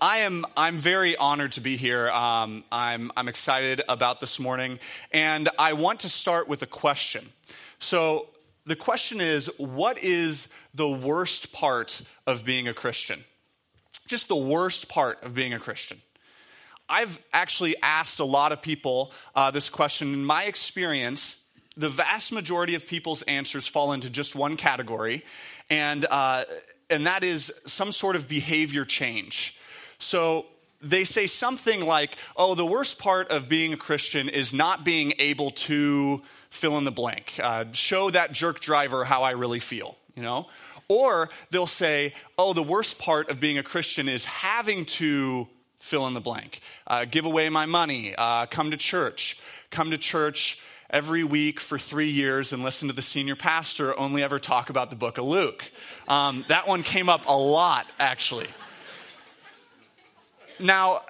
I am I'm very honored to be here. Um, I'm I'm excited about this morning, and I want to start with a question. So the question is, what is the worst part of being a Christian? Just the worst part of being a Christian. I've actually asked a lot of people uh, this question. In my experience, the vast majority of people's answers fall into just one category, and uh, and that is some sort of behavior change. So they say something like, oh, the worst part of being a Christian is not being able to fill in the blank, uh, show that jerk driver how I really feel, you know? Or they'll say, oh, the worst part of being a Christian is having to fill in the blank, uh, give away my money, uh, come to church, come to church every week for three years and listen to the senior pastor only ever talk about the book of Luke. Um, that one came up a lot, actually. Now,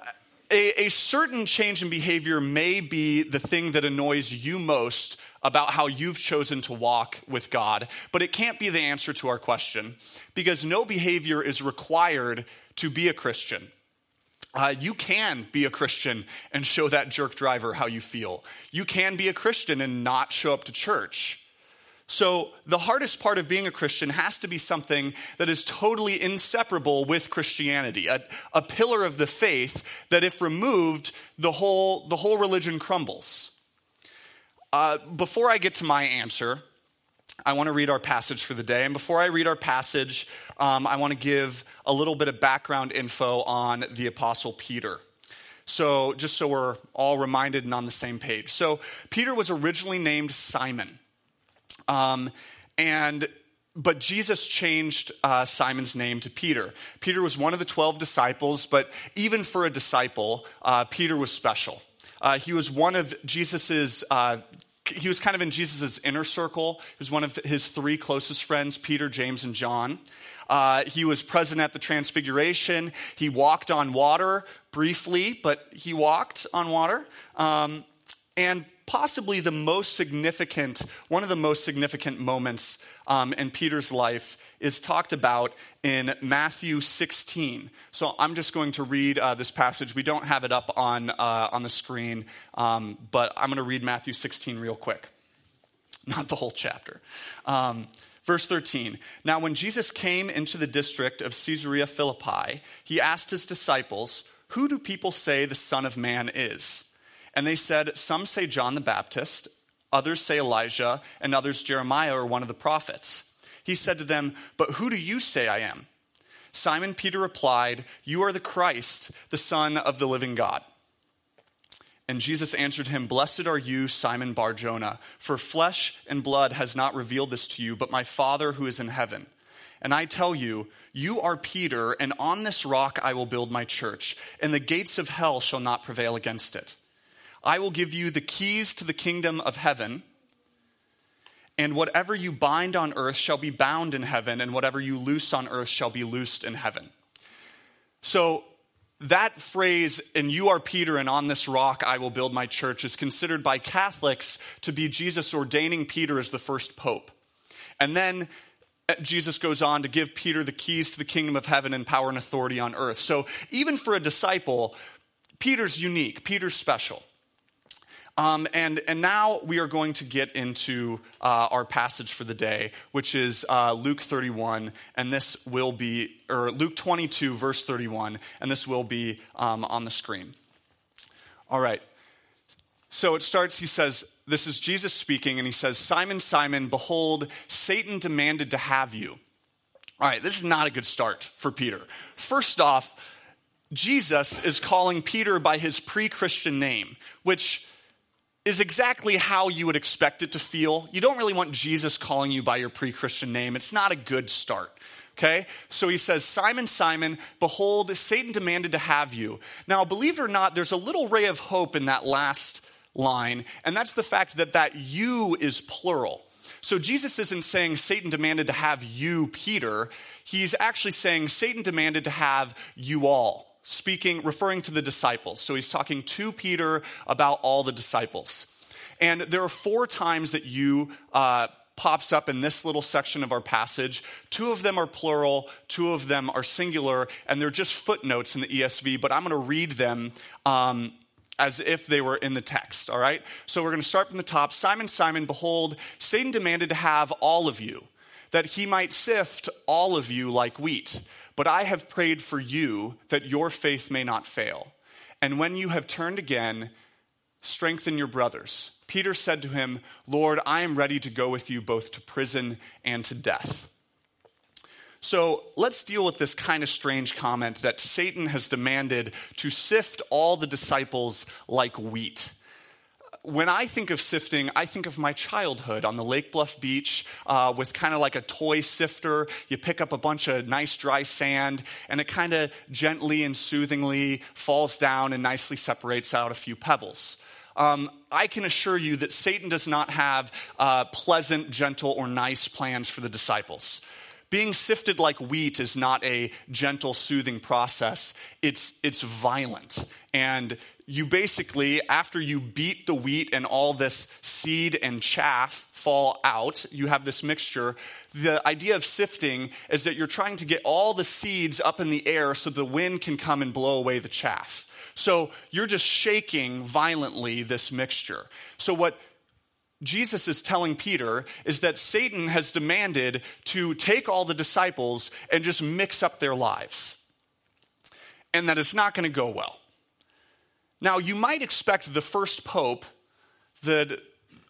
a, a, certain change in behavior may be the thing that annoys you most about how you've chosen to walk with God, but it can't be the answer to our question because no behavior is required to be a Christian. Uh, you can be a Christian and show that jerk driver how you feel. You can be a Christian and not show up to church. So, the hardest part of being a Christian has to be something that is totally inseparable with Christianity, a, a pillar of the faith that, if removed, the whole, the whole religion crumbles. Uh, before I get to my answer, I want to read our passage for the day. And before I read our passage, um, I want to give a little bit of background info on the Apostle Peter. So, just so we're all reminded and on the same page. So, Peter was originally named Simon. Um, and but Jesus changed uh, Simon's name to Peter. Peter was one of the 12 disciples, but even for a disciple, uh, Peter was special. Uh, he was one of Jesus's. Uh, he was kind of in Jesus' inner circle. He was one of his three closest friends, Peter, James, and John. Uh, he was present at the Transfiguration. He walked on water briefly, but he walked on water. Um, and possibly the most significant, one of the most significant moments um, in Peter's life is talked about in Matthew 16. So I'm just going to read uh, this passage. We don't have it up on, uh, on the screen, um, but I'm going to read Matthew 16 real quick. Not the whole chapter. Um, Verse 13 Now, when Jesus came into the district of Caesarea Philippi, he asked his disciples, Who do people say the Son of Man is? And they said, Some say John the Baptist, others say Elijah, and others Jeremiah or one of the prophets. He said to them, But who do you say I am? Simon Peter replied, You are the Christ, the Son of the living God. And Jesus answered him, Blessed are you, Simon Bar Jonah, for flesh and blood has not revealed this to you, but my Father who is in heaven. And I tell you, you are Peter, and on this rock I will build my church, and the gates of hell shall not prevail against it. I will give you the keys to the kingdom of heaven. And whatever you bind on earth shall be bound in heaven, and whatever you loose on earth shall be loosed in heaven. So, that phrase, and you are Peter, and on this rock I will build my church, is considered by Catholics to be Jesus ordaining Peter as the first pope. And then uh, Jesus goes on to give Peter the keys to the kingdom of heaven and power and authority on earth. So even for a disciple, Peter's unique, Peter's special. Um, and, and now we are going to get into uh, our passage for the day, which is uh, Luke 31, and this will be, or Luke 22, verse 31, and this will be um, on the screen. All right. So it starts, he says, This is Jesus speaking, and he says, Simon, Simon, behold, Satan demanded to have you. All right, this is not a good start for Peter. First off, Jesus is calling Peter by his pre Christian name, which is exactly how you would expect it to feel. You don't really want Jesus calling you by your pre Christian name, it's not a good start. Okay? So he says, Simon, Simon, behold, Satan demanded to have you. Now, believe it or not, there's a little ray of hope in that last line, and that's the fact that that you is plural. So Jesus isn't saying Satan demanded to have you, Peter. He's actually saying Satan demanded to have you all speaking, referring to the disciples. So he's talking to Peter about all the disciples. And there are four times that you, uh, pops up in this little section of our passage. Two of them are plural, two of them are singular, and they're just footnotes in the ESV, but I'm going to read them. Um, as if they were in the text, all right? So we're going to start from the top. Simon, Simon, behold, Satan demanded to have all of you, that he might sift all of you like wheat. But I have prayed for you that your faith may not fail. And when you have turned again, strengthen your brothers. Peter said to him, Lord, I am ready to go with you both to prison and to death. So let's deal with this kind of strange comment that Satan has demanded to sift all the disciples like wheat. When I think of sifting, I think of my childhood on the Lake Bluff beach uh, with kind of like a toy sifter. You pick up a bunch of nice dry sand, and it kind of gently and soothingly falls down and nicely separates out a few pebbles. Um, I can assure you that Satan does not have uh, pleasant, gentle, or nice plans for the disciples. Being sifted like wheat is not a gentle, soothing process. It's, it's violent. And you basically, after you beat the wheat and all this seed and chaff fall out, you have this mixture. The idea of sifting is that you're trying to get all the seeds up in the air so the wind can come and blow away the chaff. So you're just shaking violently this mixture. So, what Jesus is telling Peter is that Satan has demanded to take all the disciples and just mix up their lives, and that it's not going to go well. Now, you might expect the first pope, that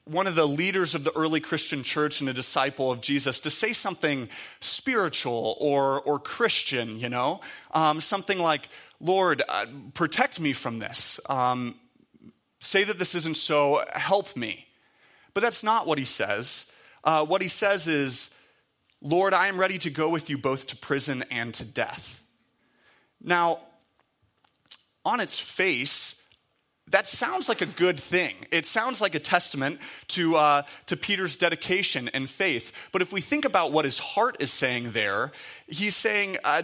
one of the leaders of the early Christian church and a disciple of Jesus, to say something spiritual or, or Christian, you know, um, something like, Lord, uh, protect me from this. Um, say that this isn't so, help me. But that's not what he says. Uh, what he says is, Lord, I am ready to go with you both to prison and to death. Now, on its face, that sounds like a good thing. It sounds like a testament to, uh, to Peter's dedication and faith. But if we think about what his heart is saying there, he's saying, uh,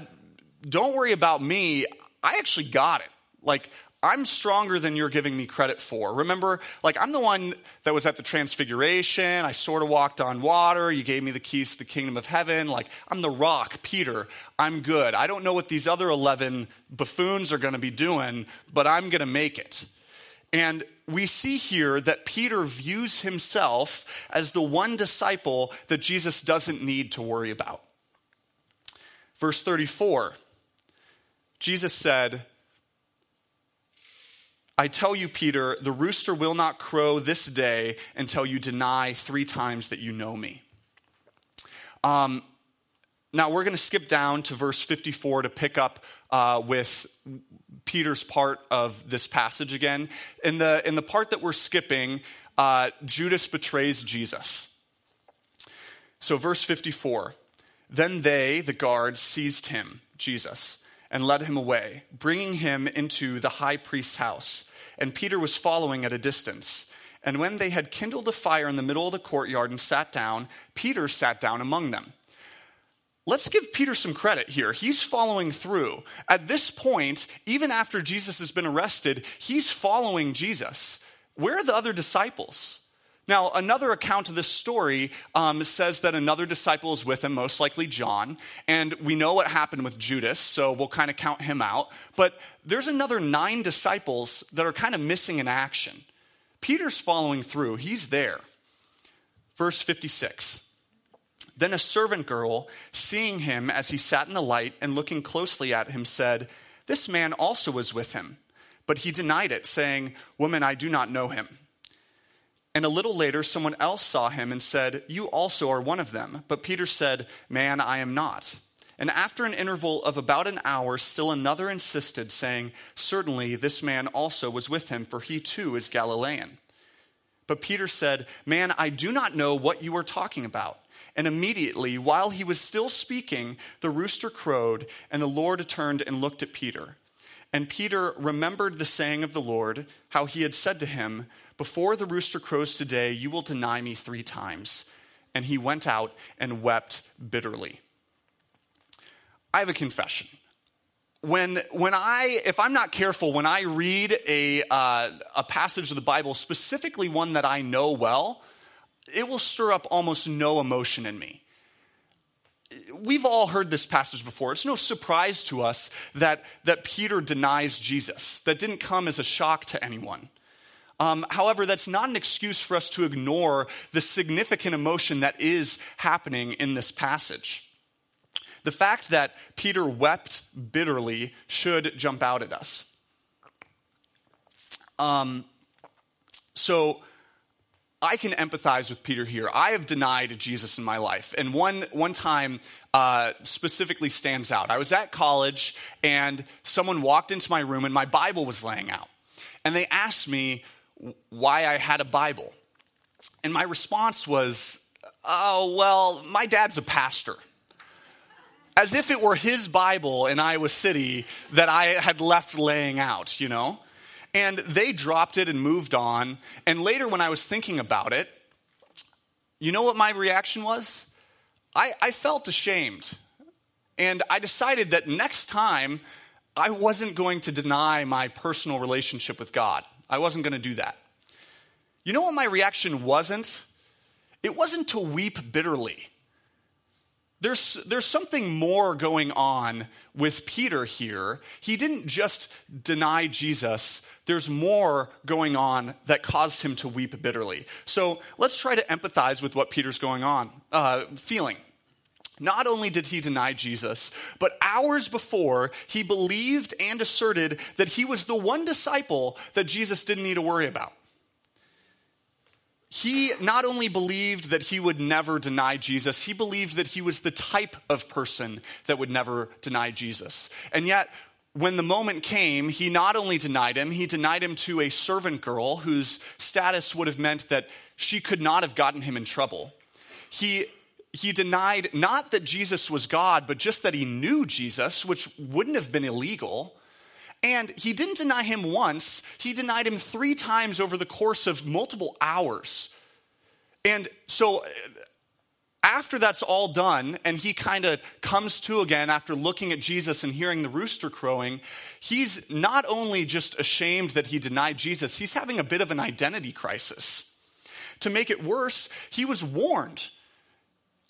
Don't worry about me. I actually got it. Like, I'm stronger than you're giving me credit for. Remember, like, I'm the one that was at the transfiguration. I sort of walked on water. You gave me the keys to the kingdom of heaven. Like, I'm the rock, Peter. I'm good. I don't know what these other 11 buffoons are going to be doing, but I'm going to make it. And we see here that Peter views himself as the one disciple that Jesus doesn't need to worry about. Verse 34 Jesus said, I tell you, Peter, the rooster will not crow this day until you deny three times that you know me. Um, now, we're going to skip down to verse 54 to pick up uh, with Peter's part of this passage again. In the, in the part that we're skipping, uh, Judas betrays Jesus. So, verse 54 Then they, the guards, seized him, Jesus and led him away, bringing him into the high priest's house. And Peter was following at a distance. And when they had kindled a fire in the middle of the courtyard and sat down, Peter sat down among them. Let's give Peter some credit here. He's following through. At this point, even after Jesus has been arrested, he's following Jesus. Where are the other disciples? Now, another account of this story um, says that another disciple is with him, most likely John, and we know what happened with Judas, so we'll kind of count him out. But there's another nine disciples that are kind of missing in action. Peter's following through, he's there. Verse 56. Then a servant girl, seeing him as he sat in the light and looking closely at him, said, This man also was with him. But he denied it, saying, Woman, I do not know him. And a little later, someone else saw him and said, You also are one of them. But Peter said, Man, I am not. And after an interval of about an hour, still another insisted, saying, Certainly this man also was with him, for he too is Galilean. But Peter said, Man, I do not know what you are talking about. And immediately, while he was still speaking, the rooster crowed, and the Lord turned and looked at Peter. And Peter remembered the saying of the Lord, how he had said to him, before the rooster crows today, you will deny me three times. And he went out and wept bitterly. I have a confession. When, when I, if I'm not careful, when I read a, uh, a passage of the Bible, specifically one that I know well, it will stir up almost no emotion in me. We've all heard this passage before. It's no surprise to us that, that Peter denies Jesus. That didn't come as a shock to anyone. Um, however, that's not an excuse for us to ignore the significant emotion that is happening in this passage. The fact that Peter wept bitterly should jump out at us. Um, so, I can empathize with Peter here. I have denied Jesus in my life. And one, one time uh, specifically stands out. I was at college, and someone walked into my room, and my Bible was laying out. And they asked me why I had a Bible. And my response was, oh, well, my dad's a pastor. As if it were his Bible in Iowa City that I had left laying out, you know? And they dropped it and moved on. And later, when I was thinking about it, you know what my reaction was? I, I felt ashamed. And I decided that next time, I wasn't going to deny my personal relationship with God. I wasn't going to do that. You know what my reaction wasn't? It wasn't to weep bitterly. There's, there's something more going on with Peter here. He didn't just deny Jesus, there's more going on that caused him to weep bitterly. So let's try to empathize with what Peter's going on, uh, feeling. Not only did he deny Jesus, but hours before, he believed and asserted that he was the one disciple that Jesus didn't need to worry about he not only believed that he would never deny Jesus, he believed that he was the type of person that would never deny Jesus. And yet, when the moment came, he not only denied him, he denied him to a servant girl whose status would have meant that she could not have gotten him in trouble. He, he denied not that Jesus was God, but just that he knew Jesus, which wouldn't have been illegal. And he didn't deny him once, he denied him three times over the course of multiple hours. And so after that's all done, and he kind of comes to again after looking at Jesus and hearing the rooster crowing, he's not only just ashamed that he denied Jesus, he's having a bit of an identity crisis. To make it worse, he was warned.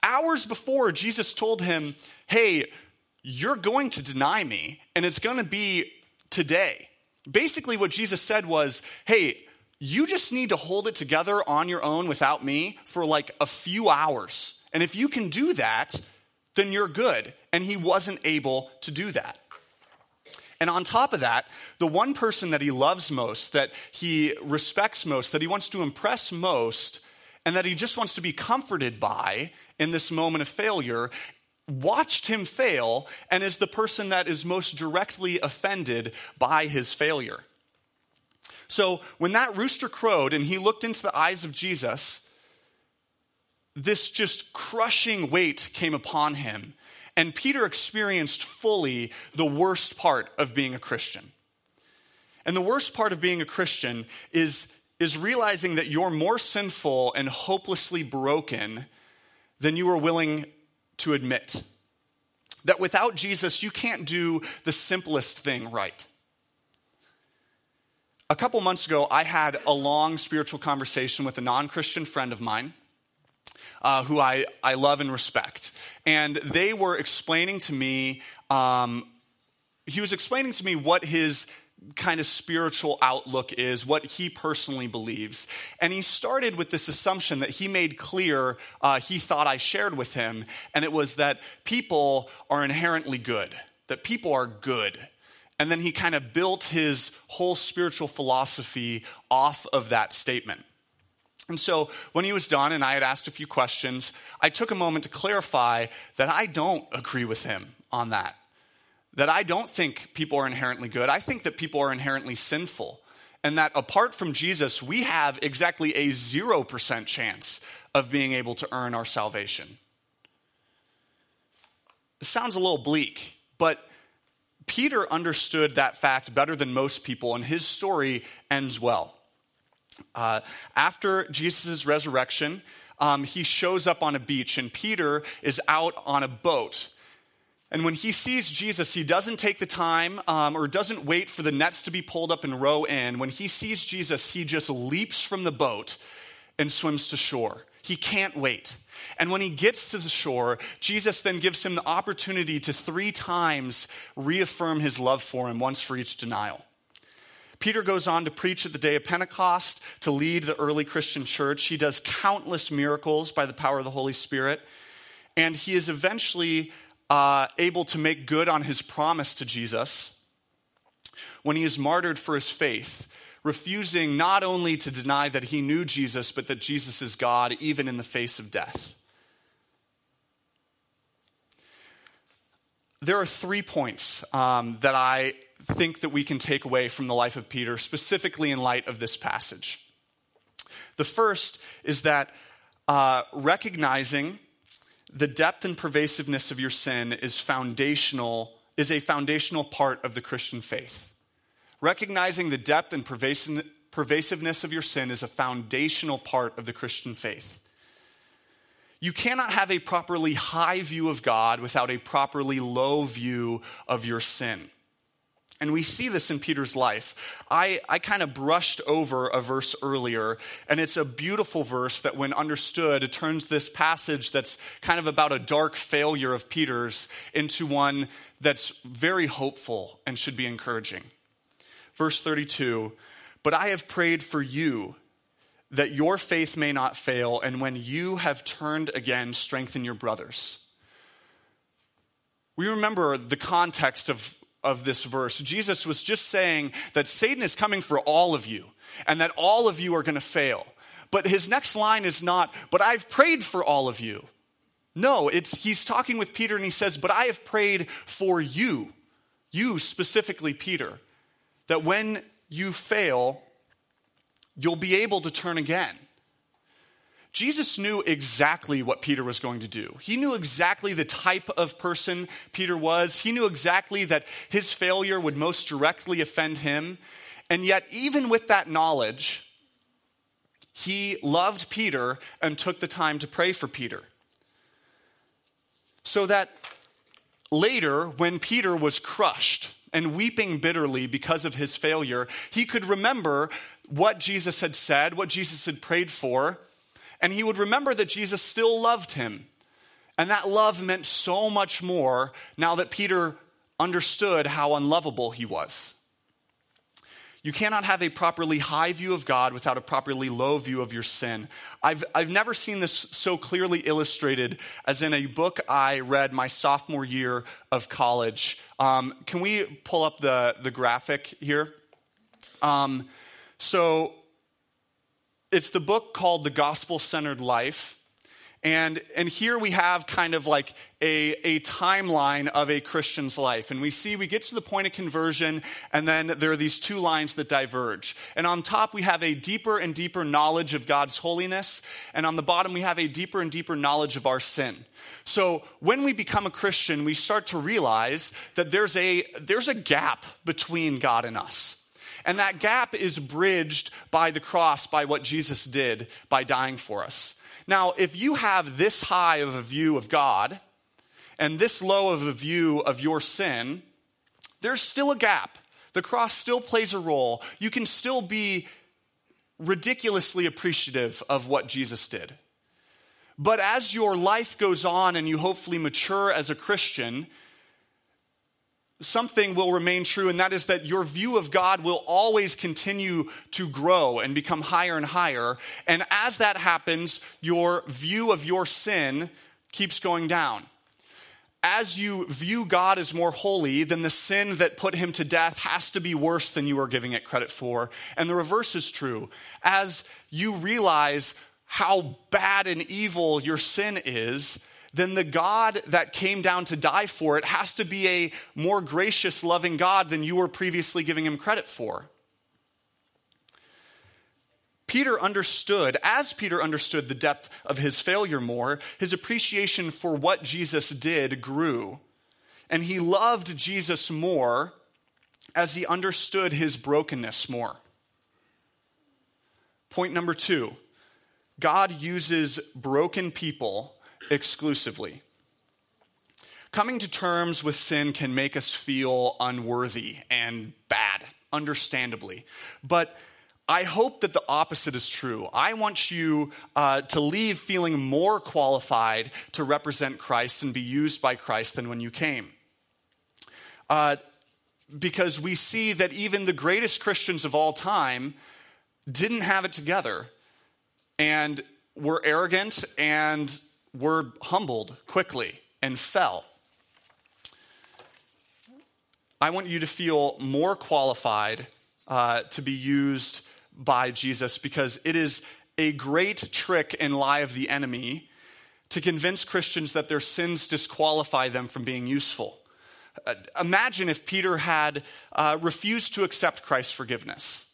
Hours before, Jesus told him, Hey, you're going to deny me, and it's going to be today. Basically, what Jesus said was, hey, you just need to hold it together on your own without me for like a few hours. And if you can do that, then you're good. And he wasn't able to do that. And on top of that, the one person that he loves most, that he respects most, that he wants to impress most, and that he just wants to be comforted by in this moment of failure watched him fail and is the person that is most directly offended by his failure. So when that rooster crowed and he looked into the eyes of Jesus, this just crushing weight came upon him. And Peter experienced fully the worst part of being a Christian. And the worst part of being a Christian is, is realizing that you're more sinful and hopelessly broken than you are willing to admit that without Jesus, you can't do the simplest thing right. A couple months ago, I had a long spiritual conversation with a non Christian friend of mine. Uh, who I, I love and respect. And they were explaining to me, um, he was explaining to me what his kind of spiritual outlook is, what he personally believes. And he started with this assumption that he made clear uh, he thought I shared with him, and it was that people are inherently good, that people are good. And then he kind of built his whole spiritual philosophy off of that statement. And so when he was done and I had asked a few questions, I took a moment to clarify that I don't agree with him on that that I don't think people are inherently good. I think that people are inherently sinful. And that apart from Jesus, we have exactly a 0% chance of being able to earn our salvation. It sounds a little bleak, but Peter understood that fact better than most people, and his story ends well. Uh, after Jesus' resurrection, um, he shows up on a beach, and Peter is out on a boat and when he sees Jesus, he doesn't take the time um, or doesn't wait for the nets to be pulled up and row in. When he sees Jesus, he just leaps from the boat and swims to shore. He can't wait. And when he gets to the shore, Jesus then gives him the opportunity to three times reaffirm his love for him, once for each denial. Peter goes on to preach at the day of Pentecost, to lead the early Christian church. He does countless miracles by the power of the Holy Spirit. And he is eventually uh, able to make good on his promise to Jesus when he is martyred for his faith, refusing not only to deny that he knew Jesus, but that Jesus is God, even in the face of death. There are three points um, that I think that we can take away from the life of Peter, specifically in light of this passage. The first is that uh, recognizing the depth and pervasiveness of your sin is foundational is a foundational part of the Christian faith. Recognizing the depth and pervasiveness of your sin is a foundational part of the Christian faith. You cannot have a properly high view of God without a properly low view of your sin. And we see this in Peter's life. I, I kind of brushed over a verse earlier, and it's a beautiful verse that, when understood, turns this passage that's kind of about a dark failure of Peter's into one that's very hopeful and should be encouraging. Verse 32 But I have prayed for you that your faith may not fail, and when you have turned again, strengthen your brothers. We remember the context of of this verse. Jesus was just saying that Satan is coming for all of you and that all of you are going to fail. But his next line is not, but I've prayed for all of you. No, it's he's talking with Peter and he says, "But I have prayed for you." You specifically, Peter, that when you fail, you'll be able to turn again. Jesus knew exactly what Peter was going to do. He knew exactly the type of person Peter was. He knew exactly that his failure would most directly offend him. And yet, even with that knowledge, he loved Peter and took the time to pray for Peter. So that later, when Peter was crushed and weeping bitterly because of his failure, he could remember what Jesus had said, what Jesus had prayed for and he would remember that Jesus still loved him. And that love meant so much more now that Peter understood how unlovable he was. You cannot have a properly high view of God without a properly low view of your sin. I've, I've never seen this so clearly illustrated as in a book I read my sophomore year of college. Um, can we pull up the, the graphic here? Um, so, it's the book called The Gospel Centered Life. And, and here we have kind of like a, a timeline of a Christian's life. And we see we get to the point of conversion, and then there are these two lines that diverge. And on top, we have a deeper and deeper knowledge of God's holiness. And on the bottom, we have a deeper and deeper knowledge of our sin. So when we become a Christian, we start to realize that there's a, there's a gap between God and us. And that gap is bridged by the cross, by what Jesus did by dying for us. Now, if you have this high of a view of God and this low of a view of your sin, there's still a gap. The cross still plays a role. You can still be ridiculously appreciative of what Jesus did. But as your life goes on and you hopefully mature as a Christian, something will remain true, and that is that your view of God will always continue to grow and become higher and higher. And as that happens, your view of your sin keeps going down. As you view God as more holy, then the sin that put him to death has to be worse than you are giving it credit for. And the reverse is true. As you realize how bad and evil your sin is, then the God that came down to die for it has to be a more gracious, loving God than you were previously giving him credit for. Peter understood, as Peter understood the depth of his failure more, his appreciation for what Jesus did grew. And he loved Jesus more as he understood his brokenness more. Point number two God uses broken people exclusively. Coming to terms with sin can make us feel unworthy and bad, understandably. But I hope that the opposite is true. I want you uh, to leave feeling more qualified to represent Christ and be used by Christ than when you came. Uh, because we see that even the greatest Christians of all time didn't have it together and were arrogant and were humbled quickly and fell. I want you to feel more qualified uh, to be used by Jesus because it is a great trick and lie of the enemy to convince Christians that their sins disqualify them from being useful. Uh, imagine if Peter had uh, refused to accept Christ's forgiveness.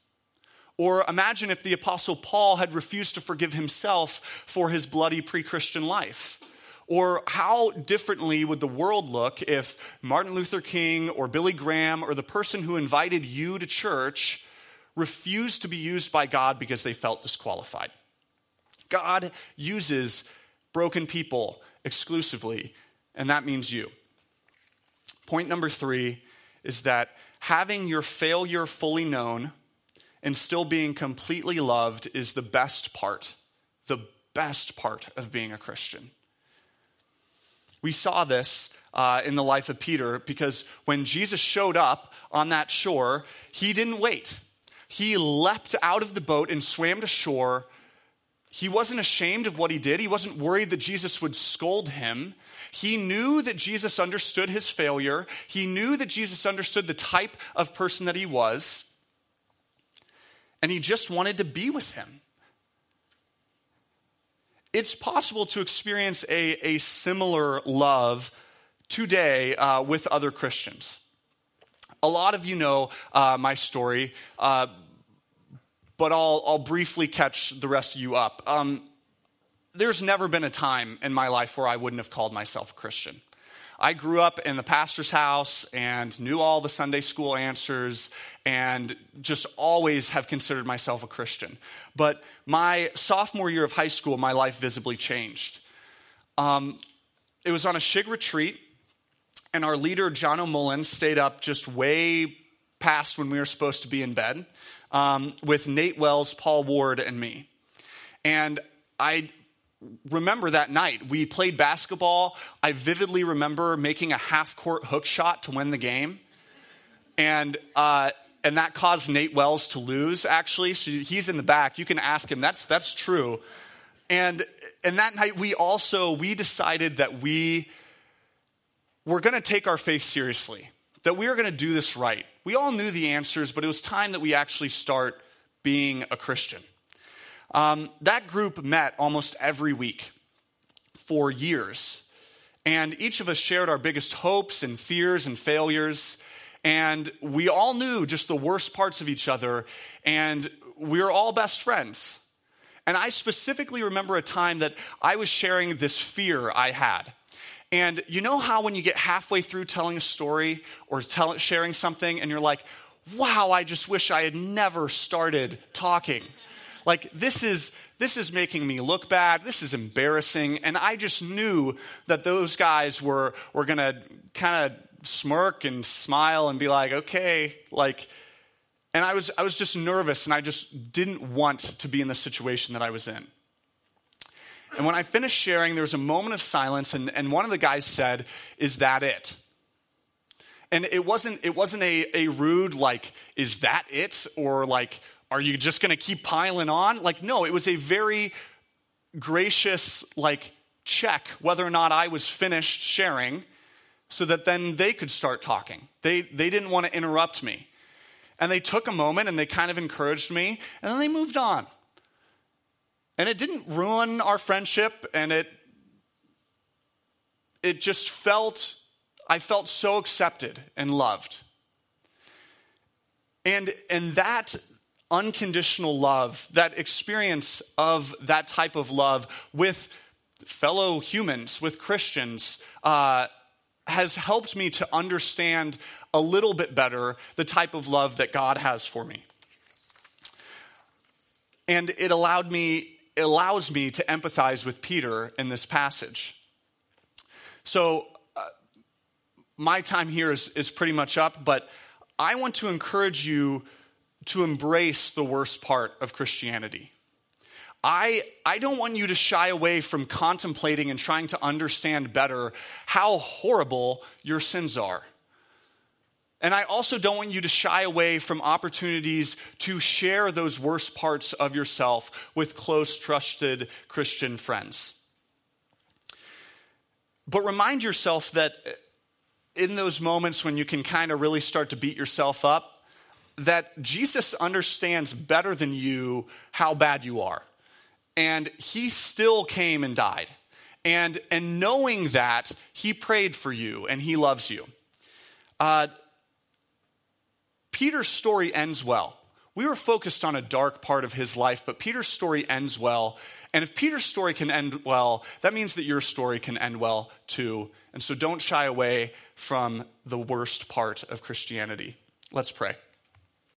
Or imagine if the Apostle Paul had refused to forgive himself for his bloody pre Christian life. Or how differently would the world look if Martin Luther King or Billy Graham or the person who invited you to church refused to be used by God because they felt disqualified? God uses broken people exclusively, and that means you. Point number three is that having your failure fully known and still being completely loved is the best part, the best part of being a Christian. We saw this uh, in the life of Peter because when Jesus showed up on that shore, he didn't wait. He leapt out of the boat and swam to shore. He wasn't ashamed of what he did. He wasn't worried that Jesus would scold him. He knew that Jesus understood his failure. He knew that Jesus understood the type of person that he was. And he just wanted to be with him. It's possible to experience a, a similar love today uh, with other Christians. A lot of you know uh, my story, uh, but I'll, I'll briefly catch the rest of you up. Um, there's never been a time in my life where I wouldn't have called myself a Christian. I grew up in the pastor's house and knew all the Sunday school answers and just always have considered myself a Christian. But my sophomore year of high school, my life visibly changed. Um, it was on a Shig retreat, and our leader, John O'Mullen, stayed up just way past when we were supposed to be in bed um, with Nate Wells, Paul Ward, and me. And I remember that night. We played basketball. I vividly remember making a half court hook shot to win the game. And, uh, and that caused Nate Wells to lose, actually. So he's in the back. You can ask him. That's, that's true. And, and that night, we also, we decided that we were going to take our faith seriously, that we were going to do this right. We all knew the answers, but it was time that we actually start being a Christian. Um, that group met almost every week for years. And each of us shared our biggest hopes and fears and failures. And we all knew just the worst parts of each other. And we were all best friends. And I specifically remember a time that I was sharing this fear I had. And you know how when you get halfway through telling a story or tell, sharing something and you're like, wow, I just wish I had never started talking. Like this is this is making me look bad. This is embarrassing. And I just knew that those guys were were gonna kind of smirk and smile and be like, okay, like and I was I was just nervous and I just didn't want to be in the situation that I was in. And when I finished sharing, there was a moment of silence, and, and one of the guys said, Is that it? And it wasn't, it wasn't a, a rude, like, is that it? Or like, are you just going to keep piling on? Like, no, it was a very gracious, like, check whether or not I was finished sharing so that then they could start talking. They, they didn't want to interrupt me. And they took a moment and they kind of encouraged me, and then they moved on. And it didn't ruin our friendship, and it, it just felt, I felt so accepted and loved. And, and that unconditional love, that experience of that type of love with fellow humans, with Christians, uh, has helped me to understand a little bit better the type of love that God has for me. And it allowed me, allows me to empathize with Peter in this passage. So, uh, my time here is, is pretty much up, but I want to encourage you to embrace the worst part of Christianity. I, I don't want you to shy away from contemplating and trying to understand better how horrible your sins are. And I also don't want you to shy away from opportunities to share those worst parts of yourself with close, trusted Christian friends. But remind yourself that in those moments when you can kind of really start to beat yourself up, that Jesus understands better than you how bad you are. And he still came and died. And, and knowing that, he prayed for you and he loves you. Uh, Peter's story ends well. We were focused on a dark part of his life, but Peter's story ends well. And if Peter's story can end well, that means that your story can end well too. And so don't shy away from the worst part of Christianity. Let's pray.